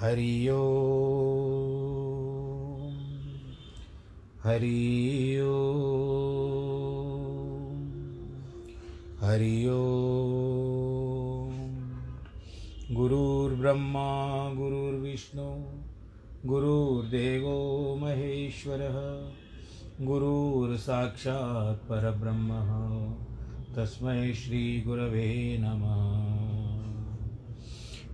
हरि ओम। हरि ओम। हरि ओम। गुरुर्ब्रह्मा गुरुर्विष्णु गुरुर्देवो महेश्वरः गुरुर्साक्षात् परब्रह्मः। तस्मै नमः।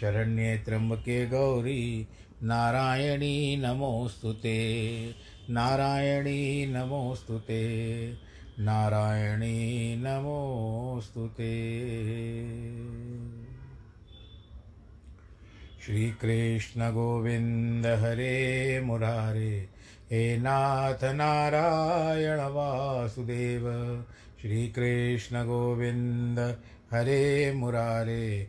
शरण्ये त्र्यम्बके गौरी, नारायणी नमोऽस्तु नारायणी नमोऽस्तु नारायणी नमोऽस्तु ते। श्रीकृष्णगोविन्द हरे मुरारे, हे नाथ नारायण वासुदेव। श्रीकृष्णगोविन्द हरे मुरारे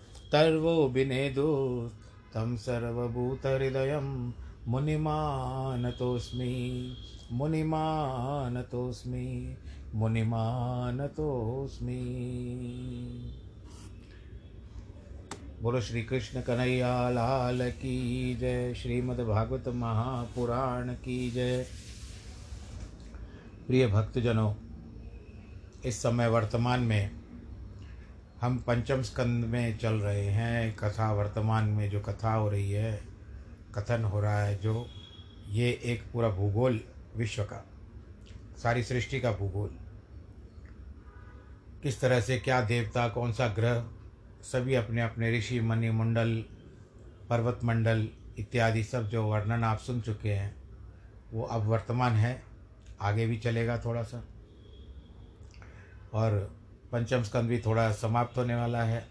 तर्वो विनेदु तं सर्वभूतहृदयं मुनिमानतोऽस्मि मुनिमानतोऽस्मि मुनिमानतोऽस्मि। बोलो श्री कृष्ण कन्हैया, लाल की जय। श्रीमद्भागवत महापुराण की जय। प्रिय भक्तजनों, इस समय वर्तमान में हम पंचम स्कंद में चल रहे हैं, कथा वर्तमान में जो कथा हो रही है, कथन हो रहा है, जो ये एक पूरा भूगोल, विश्व का, सारी सृष्टि का भूगोल। किस तरह से, क्या देवता, कौन सा ग्रह, सभी अपने अपने, ऋषि मणि मंडल, पर्वत मंडल इत्यादि सब जो वर्णन आप सुन चुके हैं, वो अब वर्तमान है, आगे भी चलेगा थोड़ा सा। और पंचम स्कंद भी थोड़ा समाप्त होने वाला है।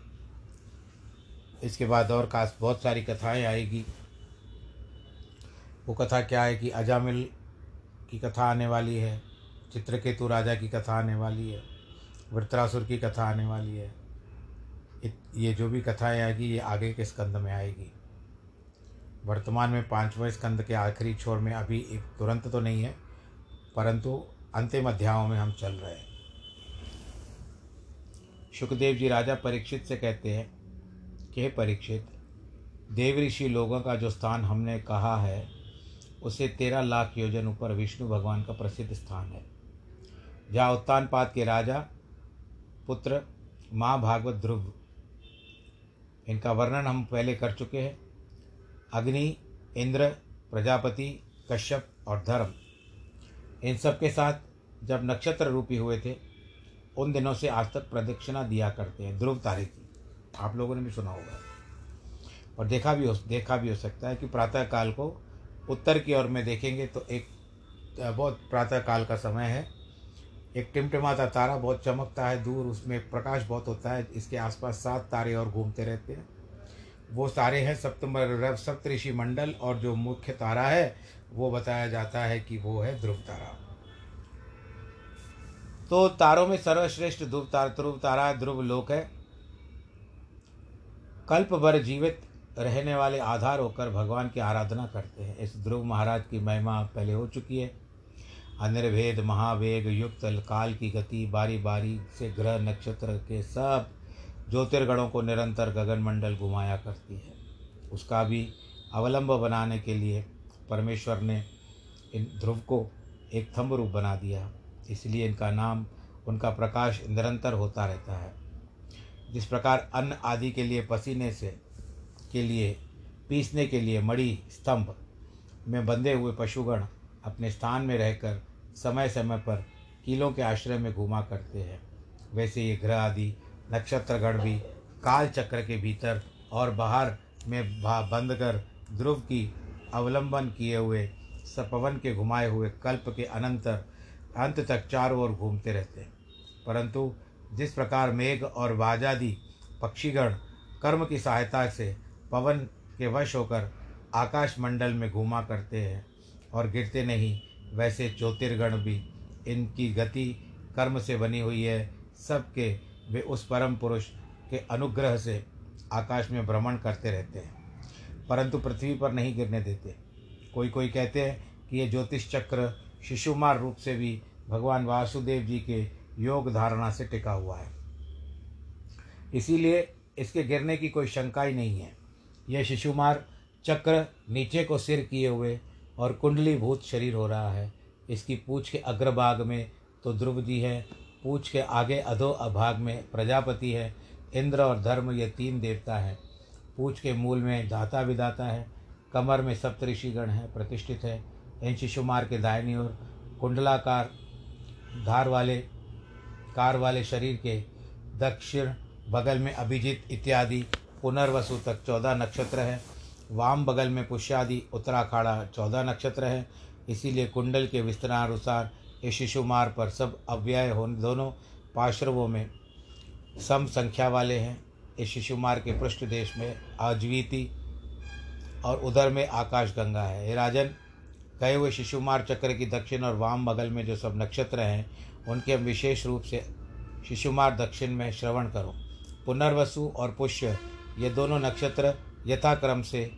इसके बाद और खास बहुत सारी कथाएँ आएगी। वो कथा क्या है कि अजामिल की कथा आने वाली है, चित्रकेतु राजा की कथा आने वाली है, वृत्रासुर की कथा आने वाली है। ये जो भी कथाएँ आएगी, ये आगे के स्कंद में आएगी। वर्तमान में पाँचवें स्कंद के आखिरी छोर में अभी तुरंत तो नहीं है, परंतु अंतिम अध्यायों में हम चल रहे हैं। सुखदेव जी राजा परीक्षित से कहते हैं कि परीक्षित, देव ऋषि लोगों का जो स्थान हमने कहा है, उसे तेरह लाख योजन ऊपर विष्णु भगवान का प्रसिद्ध स्थान है। जहाँ उत्तानपाद के राजा, पुत्र, माँ भागवत ध्रुव, इनका वर्णन हम पहले कर चुके हैं। अग्नि, इंद्र, प्रजापति, कश्यप और धर्म, इन सब के साथ जब नक्षत्र रूपी हुए थे उन दिनों से आज तक प्रदक्षिणा दिया करते हैं। ध्रुव तारे की आप लोगों ने भी सुना होगा। और देखा भी हो, देखा भी हो सकता है कि प्रातः काल को उत्तर की ओर में देखेंगे तो एक, बहुत प्रातः काल का समय है। एक टिमटिमाता तारा बहुत चमकता है, दूर उसमें प्रकाश बहुत होता है। इसके आसपास सात तारे और घूमते रहते हैं। वो तारे हैं सप्तम्बर सप्तऋषि मंडल और जो मुख्य तारा है, वो बताया जाता है कि वो है ध्रुव तारा। तो तारों में सर्वश्रेष्ठ ध्रुव तारा ध्रुव तारा, ध्रुव लोक है। कल्प भर जीवित रहने वाले आधार होकर भगवान की आराधना करते हैं। इस ध्रुव महाराज की महिमा पहले हो चुकी है। अनिर्भेद, महावेग, युक्त, काल की गति बारी बारी से ग्रह नक्षत्र के सब ज्योतिर्गणों को निरंतर गगनमंडल घुमाया करती है। उसका भी अवलंब बनाने के लिए परमेश्वर ने इन ध्रुव को एक थम्ब रूप बना दिया। इसलिए इनका नाम, उनका प्रकाश निरंतर होता रहता है। जिस प्रकार अन्न आदि के लिए पसीने से, के लिए, पीसने के लिए मड़ी स्तंभ में बंधे हुए पशुगण अपने स्थान में रहकर समय समय पर कीलों के आश्रय में घुमा करते हैं। वैसे ये ग्रह आदि, नक्षत्रगण भी काल चक्र के भीतर और बाहर में बंद कर ध्रुव की अवलंबन किए हुए सपवन के घुमाए हुए कल्प के अनंतर अंत तक चारों ओर घूमते रहते हैं। परंतु जिस प्रकार मेघ और वाजादि, पक्षीगण कर्म की सहायता से पवन के वश होकर आकाश मंडल में घूमा करते हैं और गिरते नहीं, वैसे ज्योतिर्गण भी इनकी गति कर्म से बनी हुई है। सबके वे उस परम पुरुष के अनुग्रह से आकाश में भ्रमण करते रहते हैं, परंतु पृथ्वी पर नहीं गिरने देते। कोई कोई कहते हैं कि ये ज्योतिष चक्र शिशुमार रूप से भी भगवान वासुदेव जी के योग धारणा से टिका हुआ है। इसीलिए इसके गिरने की कोई शंका ही नहीं है। यह शिशुमार चक्र नीचे को सिर किए हुए और कुंडलीभूत शरीर हो रहा है। इसकी पूछ के अग्रभाग में तो ध्रुव जी है, पूछ के आगे अधो अभाग में प्रजापति है, इंद्र और धर्म ये तीन देवता हैं। पूछ के मूल में दाता विदाता है, कमर में सप्तऋषिगण है, प्रतिष्ठित है इन शिशुमार के दाहिनी ओर, कुंडलाकार, धार वाले, कार वाले शरीर के दक्षिण बगल में अभिजीत इत्यादि पुनर्वसु तक चौदह नक्षत्र है। वाम बगल में पुष्यादि, उत्तराखाड़ा चौदह नक्षत्र है। इसीलिए कुंडल के विस्तरानुसार ये शिशुमार पर सब अव्यय हो दोनों पार्श्वों में सम संख्या वाले हैं। इस शिशुमार के पृष्ठ देश में अज्वीति और उधर में आकाश गंगा है। हे राजन कहे हुए शिशुमार चक्र की दक्षिण और वाम बगल में जो सब नक्षत्र हैं, उनके हम विशेष रूप से शिशुमार दक्षिण में श्रवण करो। पुनर्वसु और पुष्य, ये दोनों नक्षत्र यथाक्रम से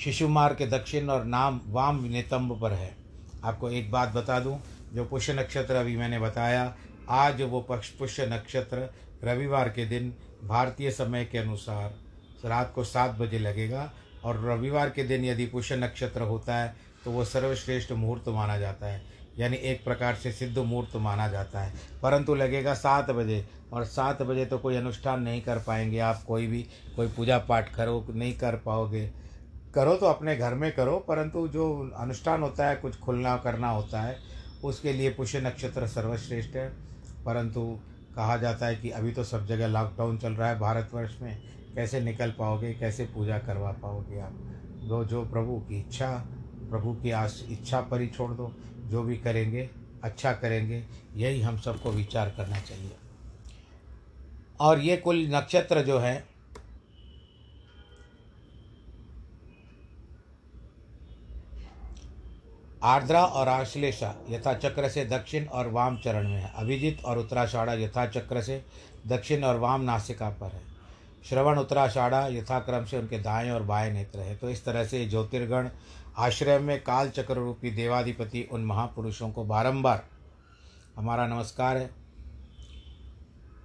शिशुमार के दक्षिण और नाम वाम नितंब पर है। आपको एक बात बता दूँ, जो पुष्य नक्षत्र अभी मैंने बताया, आज वो पक्ष पुष्य नक्षत्र रविवार के दिन भारतीय समय के अनुसार रात को सात बजे लगेगा। और रविवार के दिन यदि पुष्य नक्षत्र होता है तो वो सर्वश्रेष्ठ मुहूर्त माना जाता है। यानी एक प्रकार से सिद्ध मुहूर्त माना जाता है। परंतु लगेगा सात बजे, और सात बजे तो कोई अनुष्ठान नहीं कर पाएँगे आप, कोई भी, कोई पूजा पाठ करो, नहीं कर पाओगे। करो तो अपने घर में करो, परंतु जो अनुष्ठान होता है, कुछ खुलना, करना होता है, उसके लिए पुष्य नक्षत्र सर्वश्रेष्ठ है। परंतु कहा जाता है कि अभी तो सब जगह लॉकडाउन चल रहा है भारतवर्ष में। कैसे निकल पाओगे, कैसे पूजा करवा पाओगे आप? वो जो प्रभु की इच्छा, प्रभु की आश इच्छा पर ही छोड़ दो, जो भी करेंगे अच्छा करेंगे, यही हम सबको विचार करना चाहिए। और ये कुल नक्षत्र जो है, आर्द्रा और आश्लेषा यथा चक्र से दक्षिण और वाम चरण में है। अभिजित और उत्तराषाढ़ा यथा चक्र से दक्षिण और वाम नासिका पर है। श्रवण उत्तराषाढ़ा यथाक्रम से उनके दाएँ और बाएँ नेत्र है। तो इस तरह से ज्योतिर्गण आश्रय में काल चक्र रूपी देवाधिपति उन महापुरुषों को बारंबार हमारा नमस्कार है।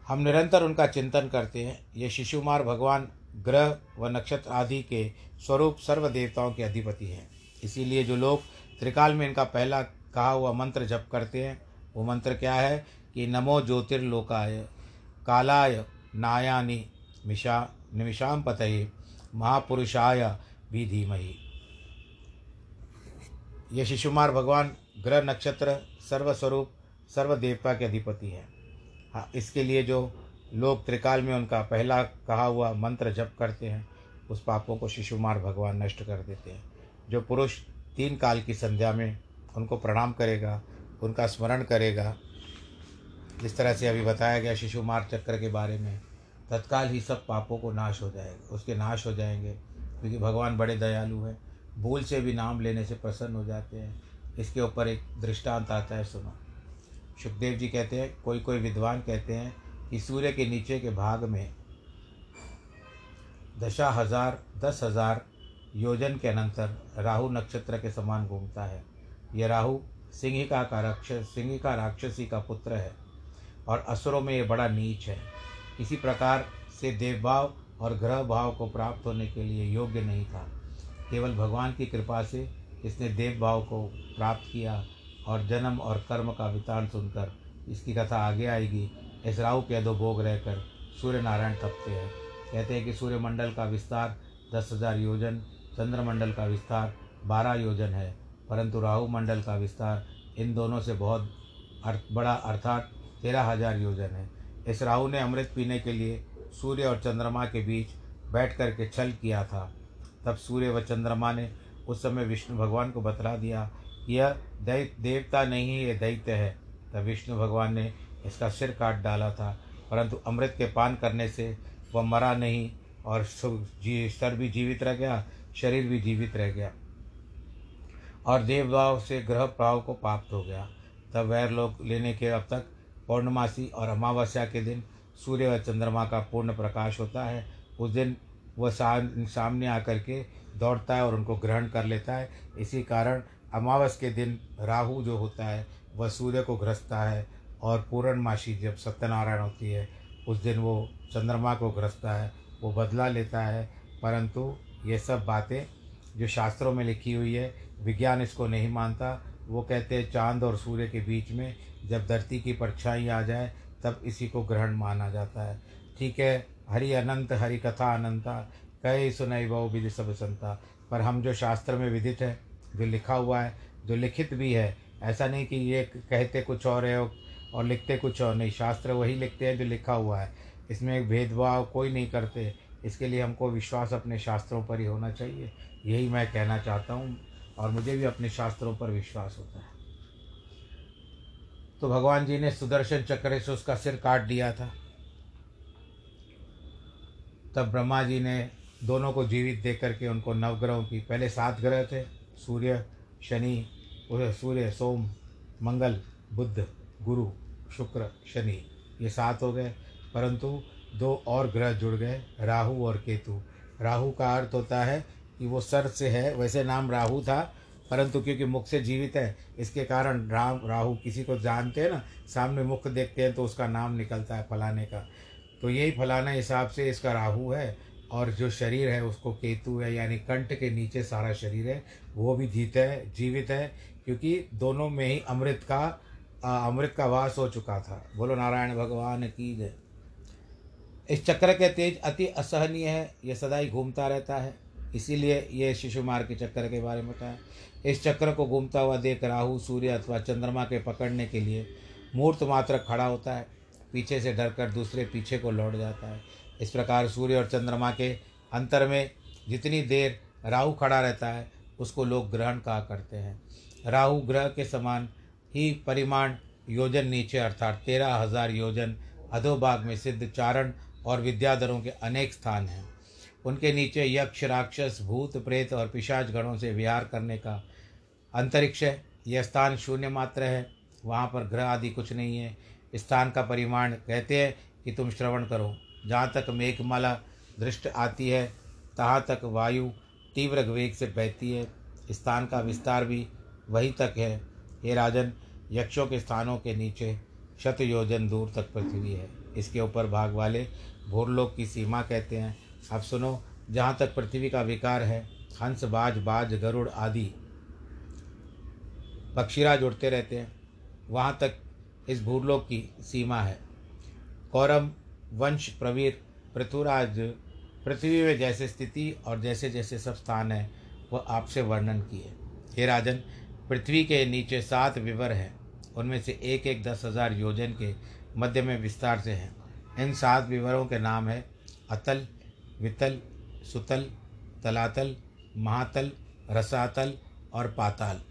हम निरंतर उनका चिंतन करते हैं। ये शिशुमार भगवान ग्रह व नक्षत्र आदि के स्वरूप सर्व देवताओं के अधिपति हैं। इसीलिए जो लोग त्रिकाल में इनका पहला कहा हुआ मंत्र जप करते हैं, वो मंत्र क्या है कि नमो ज्योतिर्लोकाय, कालाय, नायानि मिशा निमिषाम पतये महापुरुषाय भी धीमहि ये शिशुमार भगवान ग्रह नक्षत्र सर्वस्वरूप सर्व देवता के अधिपति हैं। हाँ इसके लिए जो लोग त्रिकाल में उनका पहला कहा हुआ मंत्र जप करते हैं, उस पापों को शिशुमार भगवान नष्ट कर देते हैं। जो पुरुष तीन काल की संध्या में उनको प्रणाम करेगा, उनका स्मरण करेगा जिस तरह से अभी बताया गया शिशुमार चक्र के बारे में तत्काल ही सब पापों को नाश हो जाएगा, उसके नाश हो जाएँगे, क्योंकि भगवान बड़े दयालु हैं। भूल से भी नाम लेने से प्रसन्न हो जाते हैं। इसके ऊपर एक दृष्टांत आता है, सुनो। सुखदेव जी कहते हैं कोई कोई विद्वान कहते हैं कि सूर्य के नीचे के भाग में दशा हज़ार, दस हज़ार योजन के अनंतर राहु नक्षत्र के समान घूमता है। यह राहु सिंहिका का राक्षस, सिंहिका राक्षसी का पुत्र है और असुरों में ये बड़ा नीच है। किसी प्रकार से देवभाव और ग्रह भाव को प्राप्त होने के लिए योग्य नहीं था। केवल भगवान की कृपा से इसने देव भाव को प्राप्त किया और जन्म और कर्म का वितान सुनकर इसकी कथा आगे आएगी। इस राहु के अधोभोग रहकर सूर्य नारायण तपते हैं। कहते हैं कि सूर्यमंडल का विस्तार दस हज़ार योजन, चंद्रमंडल का विस्तार बारह योजन है, परंतु राहु मंडल का विस्तार इन दोनों से बहुत अर्थ, बड़ा अर्थात तेरह हज़ार योजन है। इस राहु ने अमृत पीने के लिए सूर्य और चंद्रमा के बीच बैठ कर के छल किया था। तब सूर्य व चंद्रमा ने उस समय विष्णु भगवान को बतला दिया यह दैत देवता नहीं, ये दैत्य है। तब विष्णु भगवान ने इसका सिर काट डाला था, परंतु अमृत के पान करने से वह मरा नहीं और जी सर भी जीवित रह गया, शरीर भी जीवित रह गया और देवभाव से ग्रह भाव को प्राप्त हो गया। तब वैर लोग लेने के अब तक पौर्णमासी और अमावस्या के दिन सूर्य व चंद्रमा का पूर्ण प्रकाश होता है। उस दिन वह सामने आकर के दौड़ता है और उनको ग्रहण कर लेता है। इसी कारण अमावस के दिन राहु जो होता है, वह सूर्य को ग्रसता है और पूर्णमासी जब सत्यनारायण होती है, उस दिन वो चंद्रमा को ग्रसता है, वो बदला लेता है। परंतु ये सब बातें जो शास्त्रों में लिखी हुई है, विज्ञान इसको नहीं मानता। वो कहते हैं, चाँद और सूर्य के बीच में जब धरती की परछाई आ जाए, तब इसी को ग्रहण माना जाता है। ठीक है, हरि अनंत, हरि कथा अनंता, कहे सुनई बहु विधि सब संता। पर हम जो शास्त्र में विदित है, जो लिखा हुआ है, जो लिखित भी है, ऐसा नहीं कि ये कहते कुछ और है और लिखते कुछ और नहीं। शास्त्र वही लिखते हैं जो लिखा हुआ है। इसमें भेदभाव कोई नहीं करते। इसके लिए हमको विश्वास अपने शास्त्रों पर ही होना चाहिए। यही मैं कहना चाहता हूँ। और मुझे भी अपने शास्त्रों पर विश्वास होता है। तो भगवान जी ने सुदर्शन चक्र से उसका सिर काट दिया था। तब ब्रह्मा जी ने दोनों को जीवित देख करके उनको नवग्रहों की, पहले सात ग्रह थे, सूर्य, शनि सूर्य, सोम, मंगल बुद्ध गुरु, शुक्र, शनि, ये सात हो गए। परंतु दो और ग्रह जुड़ गए, राहु और केतु। राहु का अर्थ होता है कि वो सर से है, वैसे नाम राहु था, परंतु क्योंकि मुख से जीवित है, इसके कारण राम, राहु किसी को जानते हैं ना, सामने मुख देखते हैं तो उसका नाम निकलता है फलाने का। तो यही फलाना हिसाब से इसका राहु है, और जो शरीर है उसको केतु है, यानी कंठ के नीचे सारा शरीर है, वो भी जीत है, जीवित है, क्योंकि दोनों में ही अमृत का अमृत का वास हो चुका था। बोलो, नारायण भगवान की जय। इस चक्र के तेज अति असहनीय है यह सदा ही घूमता रहता है। इसीलिए ये शिशुमार के चक्र के बारे में बताया इस चक्र को घूमता हुआ देख राहु, सूर्य अथवा चंद्रमा के पकड़ने के लिए मूर्त मात्र खड़ा होता है। पीछे से डर कर दूसरे पीछे को लौट जाता है। इस प्रकार सूर्य और चंद्रमा के अंतर में जितनी देर राहु खड़ा रहता है, उसको लोग ग्रहण कहा करते हैं। राहु ग्रह के समान ही परिमाण योजन नीचे, अर्थात तेरह हज़ार योजन अधोभाग में सिद्ध चारण और विद्याधरों के अनेक स्थान हैं। उनके नीचे यक्ष, राक्षस, भूत, प्रेत और पिशाच गणों से विहार करने का अंतरिक्ष है। यह स्थान शून्य मात्र है। वहाँ पर ग्रह आदि कुछ नहीं है। स्थान का परिमाण कहते हैं कि तुम श्रवण करो। जहाँ तक मेघमाला दृष्ट आती है, तहाँ तक वायु तीव्र वेग से बहती है। स्थान का विस्तार भी वही तक है। ये राजन, यक्षों के स्थानों के नीचे शत योजन दूर तक पृथ्वी है। इसके ऊपर भाग वाले भोरलोक की सीमा कहते हैं। अब सुनो, जहाँ तक पृथ्वी का विकार है, हंस, बाज बाज, गरुड़ आदि पक्षीराज उड़ते रहते हैं। वहाँ तक इस भूलोक की सीमा है। कौरम वंश, प्रवीर पृथुराज पृथ्वी में जैसे स्थिति और जैसे जैसे सब स्थान है वह आपसे वर्णन किए। हे राजन, पृथ्वी के नीचे सात विवर हैं। उनमें से एक एक दस हज़ार योजन के मध्य में विस्तार से हैं। इन सात विवरों के नाम है अतल वितल सुतल, तलातल, महातल, रसातल और पाताल।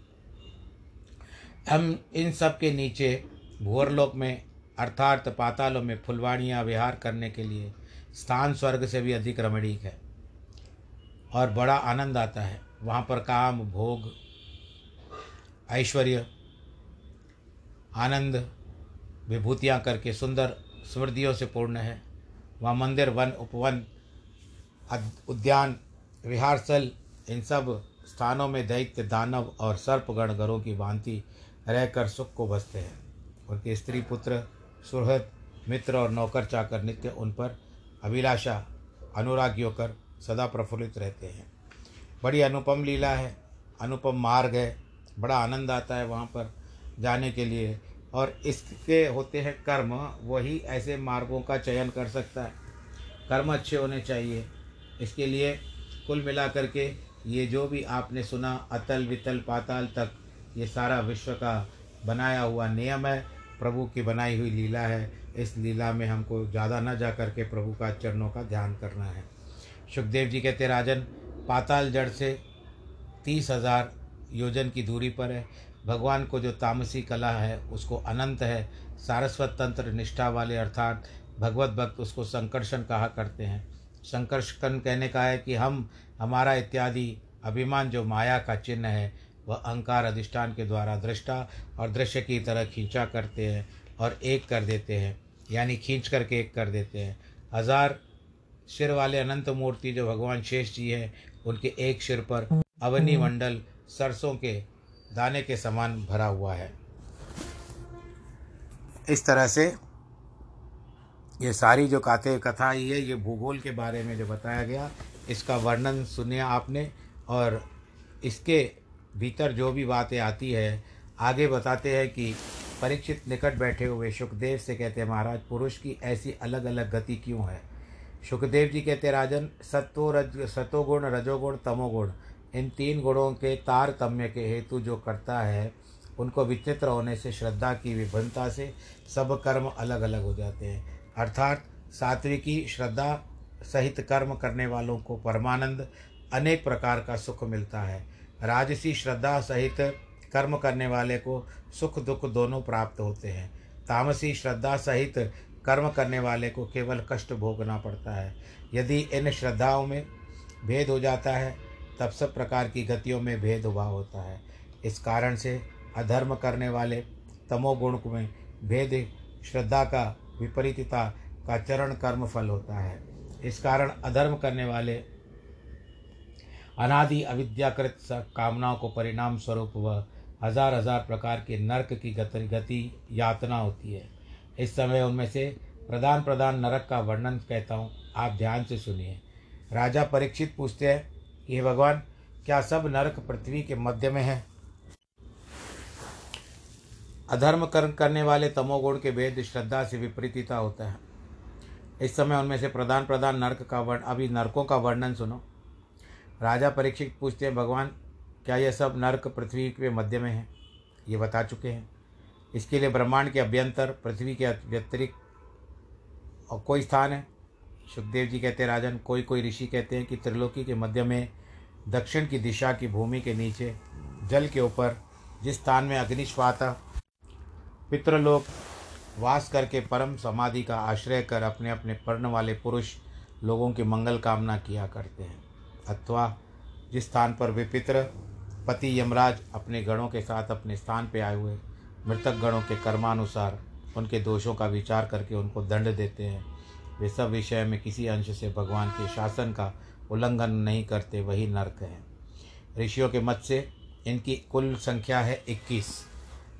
हम इन सब के नीचे भूअरलोक में, अर्थात पातालों में फुलवाड़ियाँ विहार करने के लिए स्थान स्वर्ग से भी अधिक रमणीक है और बड़ा आनंद आता है। वहाँ पर काम, भोग, ऐश्वर्य, आनंद, विभूतियाँ करके सुंदर स्मृतियों से पूर्ण है। वहाँ मंदिर वन उपवन उद्यान विहारस्थल इन सब स्थानों में दैत्य, दानव और सर्पगण घरों की भांति रहकर सुख को बसते हैं। उनके स्त्री पुत्र सुहृद मित्र और नौकर चाकर नित्य उन पर अभिलाषा अनुरागी होकर सदा प्रफुल्लित रहते हैं। बड़ी अनुपम लीला है, अनुपम मार्ग है, बड़ा आनंद आता है वहाँ पर जाने के लिए और इसके होते हैं कर्म, वही ऐसे मार्गों का चयन कर सकता है। कर्म अच्छे होने चाहिए इसके लिए कुल मिलाकर के ये जो भी आपने सुना, अतल वितल पाताल तक, ये सारा विश्व का बनाया हुआ नियम है, प्रभु की बनाई हुई लीला है। इस लीला में हमको ज़्यादा न जा कर के प्रभु का चरणों का ध्यान करना है। सुखदेव जी कहते, राजन, पाताल जड़ से तीस हज़ार योजन की दूरी पर है। भगवान को जो तामसी कला है, उसको अनंत है। सारस्वत तंत्र निष्ठा वाले अर्थात भगवत भक्त उसको संकर्षण कहा करते हैं। संकर्षण कहने का है कि हम, हमारा इत्यादि अभिमान जो माया का चिन्ह है, वह अहंकार अधिष्ठान के द्वारा दृष्टा और दृश्य की तरह खींचा करते हैं और एक कर देते हैं, यानी खींच करके एक कर देते हैं। हज़ार सिर वाले अनंत मूर्ति जो भगवान शेष जी हैं, उनके एक सिर पर अवनी मंडल सरसों के दाने के समान भरा हुआ है। इस तरह से ये सारी जो काते, कथा ही है, ये भूगोल के बारे में जो बताया गया, इसका वर्णन सुनिए आपने और इसके भीतर जो भी बातें आती है, आगे बताते हैं कि परीक्षित निकट बैठे हुए सुखदेव से कहते हैं, महाराज, पुरुष की ऐसी अलग अलग गति क्यों है? सुखदेव जी कहते राजन, सत्व रज सतोगुण रजोगुण, तमोगुण, इन तीन गुणों के तारतम्य के हेतु जो करता है, उनको विचित्र होने से, श्रद्धा की विभिन्नता से सब कर्म अलग अलग हो जाते हैं। अर्थात सात्विकी श्रद्धा सहित कर्म करने वालों को परमानंद अनेक प्रकार का सुख मिलता है। राजसी श्रद्धा सहित कर्म करने वाले को सुख दुख दोनों प्राप्त होते हैं। तामसी श्रद्धा सहित कर्म करने वाले को केवल कष्ट भोगना पड़ता है। यदि इन श्रद्धाओं में भेद हो जाता है, तब सब प्रकार की गतियों में भेदभाव होता है। इस कारण से अधर्म करने वाले तमोगुण में भेद, श्रद्धा का विपरीतता का चरण कर्म फल होता है। इस कारण अधर्म करने वाले अनादि अविद्याकृत कामनाओं को परिणाम स्वरूप वह हज़ार हज़ार प्रकार के नरक की गति गति यातना होती है। इस समय उनमें से प्रधान प्रधान नरक का वर्णन कहता हूँ। आप ध्यान से सुनिए। राजा परीक्षित पूछते हैं कि भगवान, क्या सब नरक पृथ्वी के मध्य में है? अधर्म कर्म करने वाले तमोगुण के भेद श्रद्धा से विपरीतता होता है। इस समय उनमें से प्रधान प्रधान नरक का वर्ण, अभी नरकों का वर्णन सुनो। राजा परीक्षित पूछते हैं, भगवान, क्या यह सब नरक पृथ्वी के मध्य में है? ये बता चुके हैं। इसके लिए ब्रह्मांड के अभ्यंतर, पृथ्वी के व्यतिरिक्त और कोई स्थान है? सुखदेव जी कहते हैं, राजन कोई कोई ऋषि कहते हैं कि त्रिलोकी के मध्य में, दक्षिण की दिशा की भूमि के नीचे, जल के ऊपर, जिस स्थान में अग्निश्वाता पितृलोक, वास करके परम समाधि का आश्रय कर अपने अपने पर्ण वाले पुरुष लोगों की मंगल कामना किया करते हैं। अथवा जिस स्थान पर वे पितृ, पति यमराज अपने गणों के साथ अपने स्थान पर आए हुए मृतक गणों के कर्मानुसार उनके दोषों का विचार करके उनको दंड देते हैं, वे सब विषय में किसी अंश से भगवान के शासन का उल्लंघन नहीं करते, वही नर्क है। ऋषियों के मत से इनकी कुल संख्या है इक्कीस।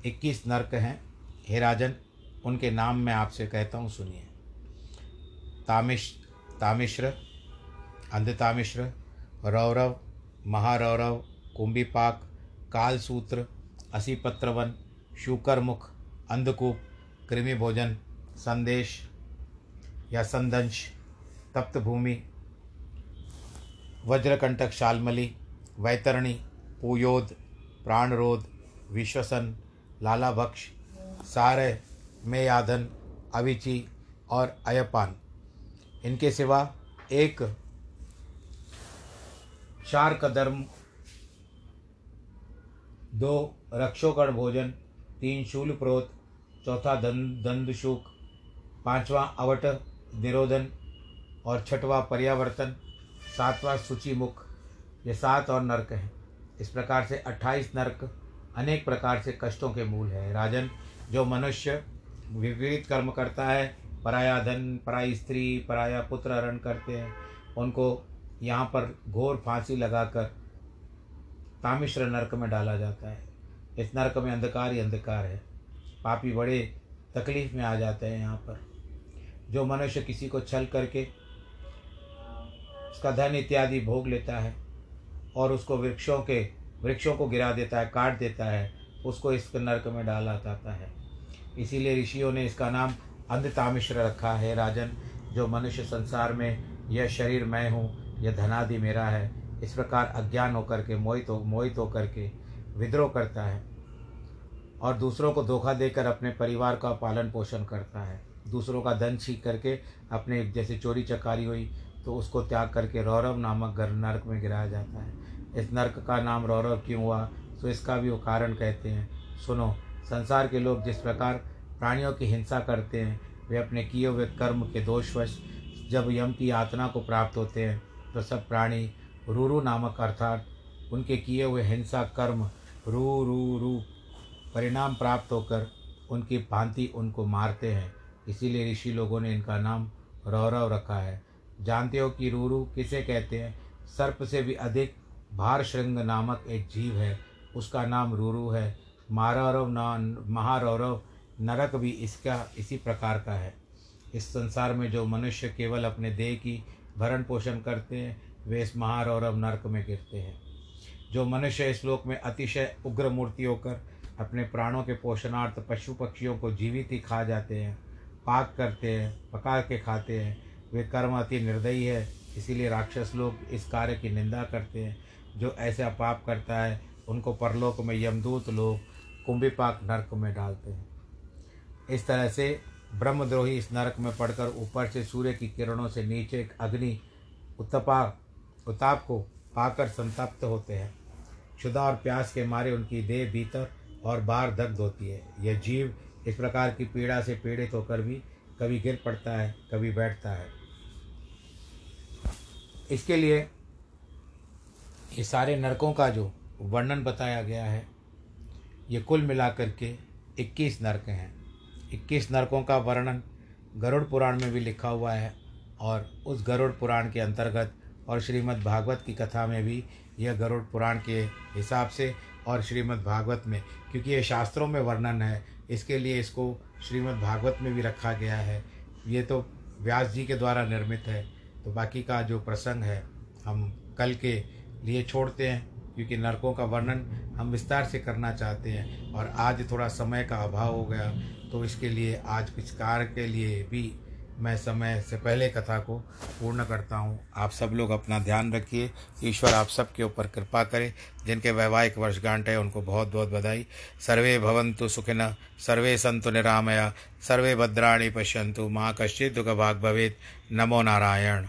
इक्कीस नर्क हैं। हे राजन, उनके नाम मैं आपसे कहता हूँ, सुनिए। तामिश तामिश्र अंधतामिश्र रौरव, महारौरव, कुंभीपाक, कालसूत्र, असीपत्रवन, शुकरमुख, अंधकूप कृमि भोजन संदेश या संदंश तप्त भूमि वज्रकंटक शालमली, वैतरणी, पूयोद, प्राणरोध, विश्वसन, लालाभक्ष सारय मेयाधन, अविची और अयपान इनके सिवा एक चार कदर्म दो रक्षोकण भोजन, तीन शूल प्रोत चौथा दंद दंदशुक पांचवा अवट निरोधन और छठवा पर्यावर्तन, सातवां सूची मुख। ये सात और नरक हैं। इस प्रकार से अट्ठाईस नरक अनेक प्रकार से कष्टों के मूल हैं। राजन जो मनुष्य विपरीत कर्म करता है, पराया धन, पराई स्त्री, पराया पुत्र हरण करते हैं, उनको यहाँ पर घोर फांसी लगाकर तामिश्र नरक में डाला जाता है। इस नरक में अंधकार ही अंधकार है। पापी बड़े तकलीफ़ में आ जाते हैं यहाँ पर। जो मनुष्य किसी को छल करके उसका धन इत्यादि भोग लेता है और उसको वृक्षों के, वृक्षों को गिरा देता है, काट देता है उसको इस नरक में डाला जाता है। इसीलिए ऋषियों ने इसका नाम अंधतामिश्र रखा है। राजन, जो मनुष्य संसार में, यह शरीर मैं हूँ, यह धनादि मेरा है। इस प्रकार अज्ञान होकर के, मोहित हो, मोहित होकर के विद्रोह करता है और दूसरों को धोखा देकर अपने परिवार का पालन पोषण करता है। दूसरों का धन छीन करके अपने जैसे चोरी चकारी हुई तो उसको त्याग करके रौरव नामक घर नर्क में गिराया जाता है। इस नर्क का नाम रौरव क्यों हुआ? तो इसका भी वो कारण कहते हैं। सुनो, संसार के लोग जिस प्रकार प्राणियों की हिंसा करते हैं, वे अपने किए हुए कर्म के दोषवश जब यम की यातना को प्राप्त होते हैं तो सब प्राणी रूरू नामक अर्थात उनके किए हुए हिंसा कर्म रू रू रू परिणाम प्राप्त होकर उनकी भांति उनको मारते हैं। इसीलिए ऋषि लोगों ने इनका नाम रौरव रखा है। जानते हो कि रूरू किसे कहते हैं? सर्प से भी अधिक भार श्रृंग नामक एक जीव है। उसका नाम रूरू है। महारौरव न, महारौरव, नरक भी इसका, इसी प्रकार का है। इस संसार में जो मनुष्य केवल अपने देह की भरण पोषण करते हैं, वे इस महारौरव नरक में गिरते हैं। जो मनुष्य इस लोक में अतिशय उग्र मूर्ति होकर अपने प्राणों के पोषणार्थ पशु पक्षियों को जीवित ही खा जाते हैं, पाक करते हैं, पका के खाते हैं, वे कर्म अति निर्दयी है। इसीलिए राक्षस लोग इस कार्य की निंदा करते हैं। जो ऐसा पाप करता है उनको परलोक में यमदूत लोग कुंभिपाक नरक में डालते हैं। इस तरह से ब्रह्मद्रोही इस नरक में पड़कर ऊपर से सूर्य की किरणों से नीचे अग्नि, उत्तपा उताप को पाकर संतप्त होते हैं। क्षुदा और प्यास के मारे उनकी देह भीतर और बाहर दग्ध होती है। यह जीव इस प्रकार की पीड़ा से पीड़ित होकर भी कभी गिर पड़ता है, कभी बैठता है। इसके लिए ये सारे नरकों का जो वर्णन बताया गया है। ये कुल मिलाकर के इक्कीस नरक हैं। इक्कीस नरकों का वर्णन गरुड़ पुराण में भी लिखा हुआ है और उस गरुड़ पुराण के अंतर्गत और श्रीमद् भागवत की कथा में भी यह गरुड़ पुराण के हिसाब से और श्रीमद् भागवत में, क्योंकि ये शास्त्रों में वर्णन है, इसके लिए इसको श्रीमद् भागवत में भी रखा गया है। ये तो व्यास जी के द्वारा निर्मित है। तो बाकी का जो प्रसंग है, हम कल के लिए छोड़ते हैं। क्योंकि नरकों का वर्णन हम विस्तार से करना चाहते हैं और आज थोड़ा समय का अभाव हो गया तो इसके लिए आज कुछ कार्य के लिए भी मैं समय से पहले कथा को पूर्ण करता हूँ। आप सब लोग अपना ध्यान रखिए, ईश्वर आप सबके ऊपर कृपा करे, जिनके वैवाहिक वर्षगांठ है उनको बहुत बहुत बधाई। सर्वे भवंतु सुखिन, सर्वे संतु निरामया, सर्वे भद्राणी पश्यंतु माँ कश्चित दुख भाग भवेद नमो नारायण।